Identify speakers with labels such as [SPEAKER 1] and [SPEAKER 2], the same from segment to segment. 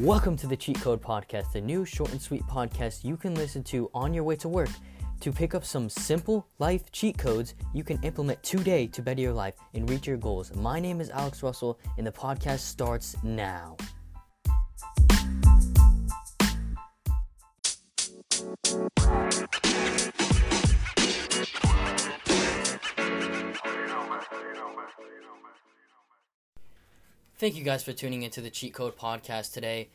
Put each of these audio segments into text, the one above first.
[SPEAKER 1] Welcome to the Cheat Code Podcast, a new short and sweet podcast you can listen to on your way to work to pick up some simple life cheat codes you can implement today to better your life and reach your goals. My name is Alex Russell, and the podcast starts now. Thank you guys for tuning into the Cheat Code Podcast today.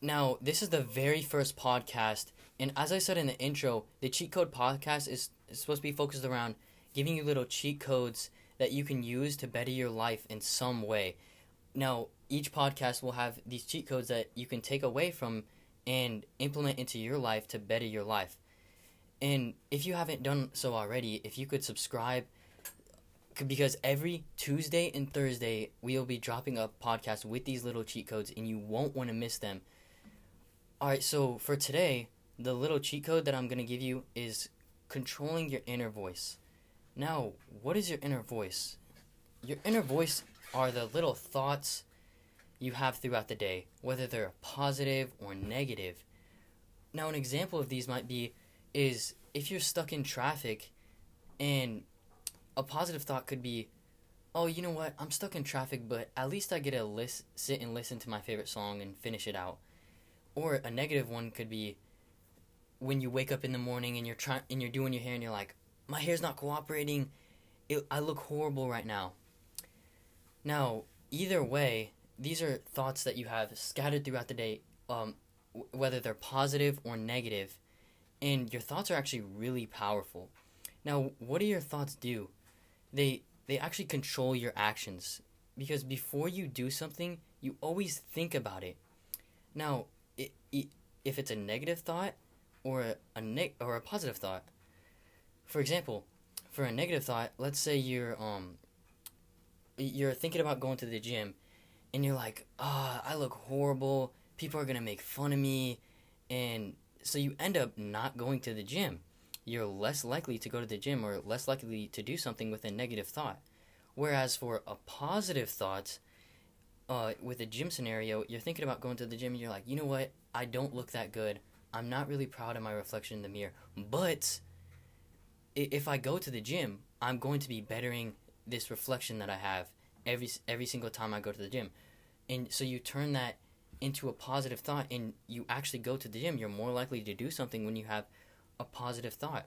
[SPEAKER 1] Now, this is the very first podcast, and as I said in the intro, the Cheat Code Podcast is, supposed to be focused around giving you little cheat codes that you can use to better your life in some way. Now, each podcast will have these cheat codes that you can take away from and implement into your life to better your life. And if you haven't done so already, if you could subscribe, because every Tuesday and Thursday we will be dropping a podcast with these little cheat codes, and you won't want to miss them. All right, so for today, the little cheat code that I'm gonna give you is controlling your inner voice. Now, what is your inner voice? Your inner voice are the little thoughts you have throughout the day, whether they're positive or negative. Now, an example of these might be is if you're stuck in traffic and a positive thought could be, oh, you know what? I'm stuck in traffic, but at least I get to list, sit and listen to my favorite song and finish it out. Or a negative one could be when you wake up in the morning and you're trying and you're doing your hair and you're like, my hair's not cooperating. It, I look horrible right now. Now, either way, these are thoughts that you have scattered throughout the day, um, w- whether they're positive or negative, and your thoughts are actually really powerful. Now, what do your thoughts do? They they actually control your actions because before you do something, you always think about it. Now, it, it, if it's a negative thought or a, a or a positive thought, for example, for a negative thought, let's say you're um you're thinking about going to the gym and you're like, "Ah, oh, I look horrible. People are going to make fun of me." And so you end up not going to the gym. You're less likely to go to the gym or less likely to do something with a negative thought. Whereas for a positive thought, uh, with a gym scenario, you're thinking about going to the gym and you're like, you know what? I don't look that good. I'm not really proud of my reflection in the mirror. But if I go to the gym, I'm going to be bettering this reflection that I have every every single time I go to the gym. And so you turn that into a positive thought and you actually go to the gym, you're more likely to do something when you have a positive thought.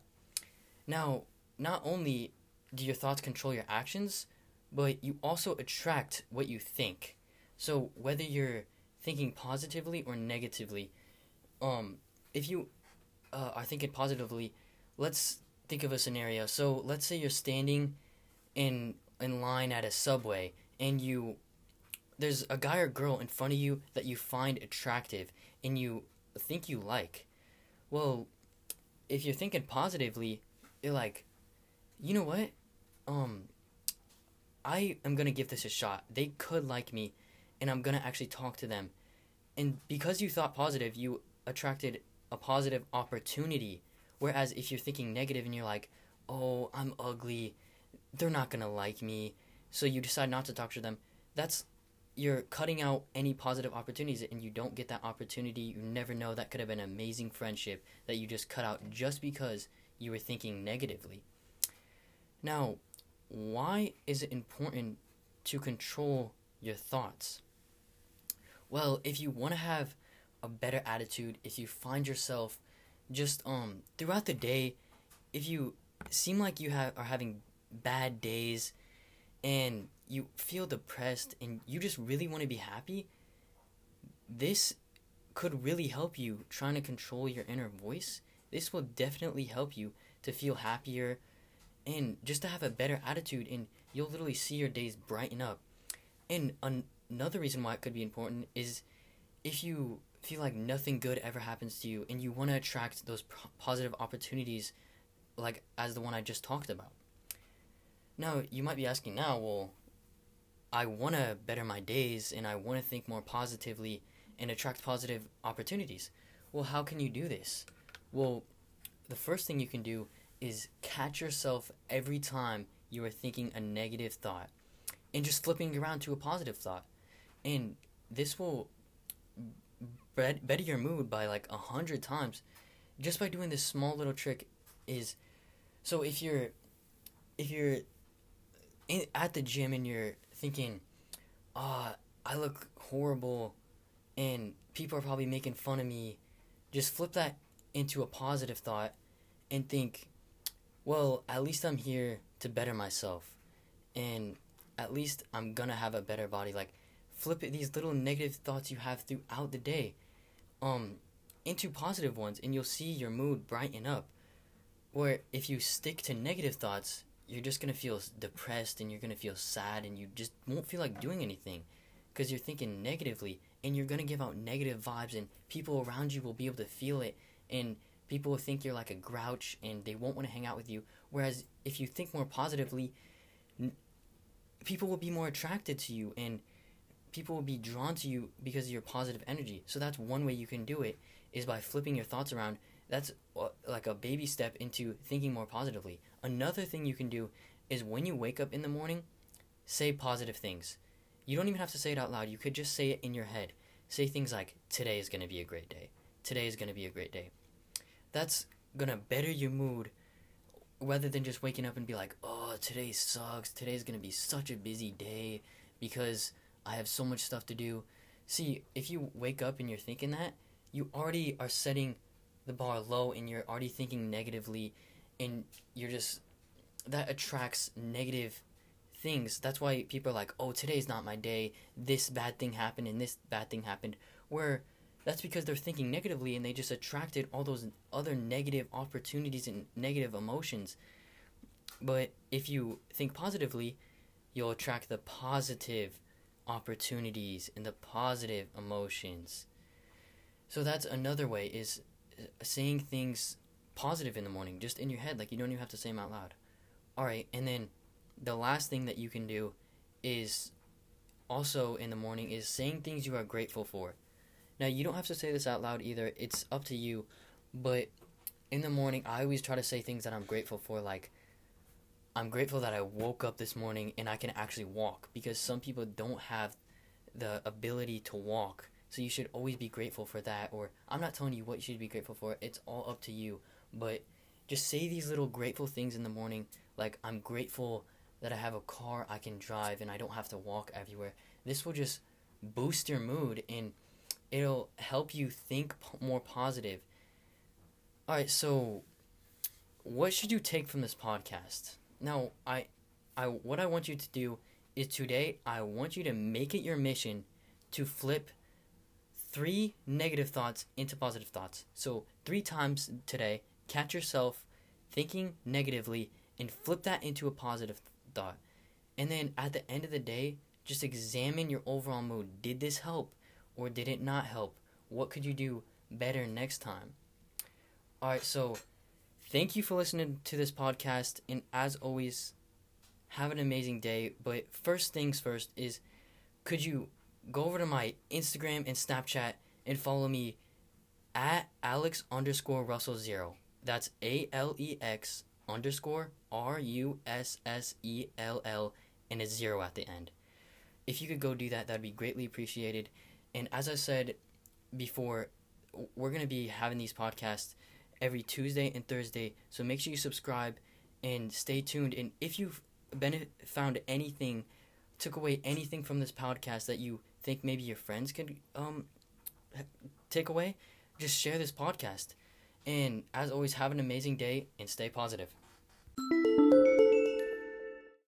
[SPEAKER 1] Now, not only do your thoughts control your actions, but you also attract what you think. So whether you're thinking positively or negatively, um, if you uh, are thinking positively, let's think of a scenario. So let's say you're standing in in line at a subway and you there's a guy or girl in front of you that you find attractive and you think you like. Well, if you're thinking positively, you're like, you know what? Um, I am gonna give this a shot. They could like me, and I'm gonna actually talk to them. And because you thought positive, you attracted a positive opportunity. Whereas if you're thinking negative and you're like, oh, I'm ugly, they're not gonna like me, so you decide not to talk to them, that's you're cutting out any positive opportunities and you don't get that opportunity. You never know that could have been an amazing friendship that you just cut out just because you were thinking negatively. Now, why is it important to control your thoughts? Well, if you want to have a better attitude, if you find yourself just um throughout the day, if you seem like you have are having bad days and you feel depressed and you just really want to be happy, this could really help you trying to control your inner voice. This will definitely help you to feel happier and just to have a better attitude and you'll literally see your days brighten up. And an- another reason why it could be important is if you feel like nothing good ever happens to you and you want to attract those p- positive opportunities like as the one I just talked about. Now, you might be asking now, well, I want to better my days and I want to think more positively and attract positive opportunities. Well, how can you do this? Well, the first thing you can do is catch yourself every time you are thinking a negative thought and just flipping around to a positive thought. And this will bet- better your mood by like a hundred times just by doing this small little trick is so if you're if you're in, at the gym and you're thinking ah i look horrible and people are probably making fun of me just flip that into a positive thought and think well at least i'm here to better myself and at least i'm gonna have a better body. Like flip it these little negative thoughts you have throughout the day um into positive ones and you'll see your mood brighten up. Where if you stick to negative thoughts you're just gonna feel depressed and you're gonna feel sad and you just won't feel like doing anything because you're thinking negatively and you're gonna give out negative vibes and people around you will be able to feel it and people will think you're like a grouch and they won't want to hang out with you. Whereas if you think more positively n- people will be more attracted to you and people will be drawn to you because of your positive energy. So that's one way you can do it is by flipping your thoughts around that's uh, like a baby step into thinking more positively. Another thing you can do is when you wake up in the morning say positive things. You don't even have to say it out loud. You could just say it in your head. Say things like today is going to be a great day. Today is going to be a great day. That's going to better your mood rather than just waking up and be like oh today sucks. Today's going to be such a busy day because I have so much stuff to do. See, if you wake up and you're thinking that, you already are setting the bar low and you're already thinking negatively and you're just that attracts negative things. That's why people are like, "Oh, today's not my day. This bad thing happened and this bad thing happened." Where that's because they're thinking negatively and they just attracted all those other negative opportunities and negative emotions. But if you think positively, you'll attract the positive opportunities and the positive emotions. So that's another way is saying things positive in the morning just in your head like you don't even have to say them out loud. All right, and then the last thing that you can do is also in the morning is saying things you are grateful for. Now, you don't have to say this out loud either. It's up to you, but in the morning I always try to say things that I'm grateful for like I'm grateful that I woke up this morning and I can actually walk because some people don't have the ability to walk. So you should always be grateful for that. Or I'm not telling you what you should be grateful for, it's all up to you. But just say these little grateful things in the morning. Like, I'm grateful that I have a car I can drive and I don't have to walk everywhere. This will just boost your mood and it'll help you think p- more positive. All right, so what should you take from this podcast? Now, I, I, what I want you to do is today I want you to make it your mission to flip three negative thoughts into positive thoughts. So three times today, catch yourself thinking negatively and flip that into a positive thought. And then at the end of the day, just examine your overall mood. Did this help or did it not help? What could you do better next time? All right, so thank you for listening to this podcast. And as always, have an amazing day. But first things first is could you go over to my Instagram and Snapchat and follow me at Alex underscore Russell zero. That's A L E X underscore R U S S E L L and a zero at the end. If you could go do that, that'd be greatly appreciated. And as I said before, we're going to be having these podcasts every Tuesday and Thursday. So make sure you subscribe and stay tuned. And if you've been, found anything, took away anything from this podcast that you think maybe your friends could um, take away, just share this podcast. And as always, have an amazing day and stay positive.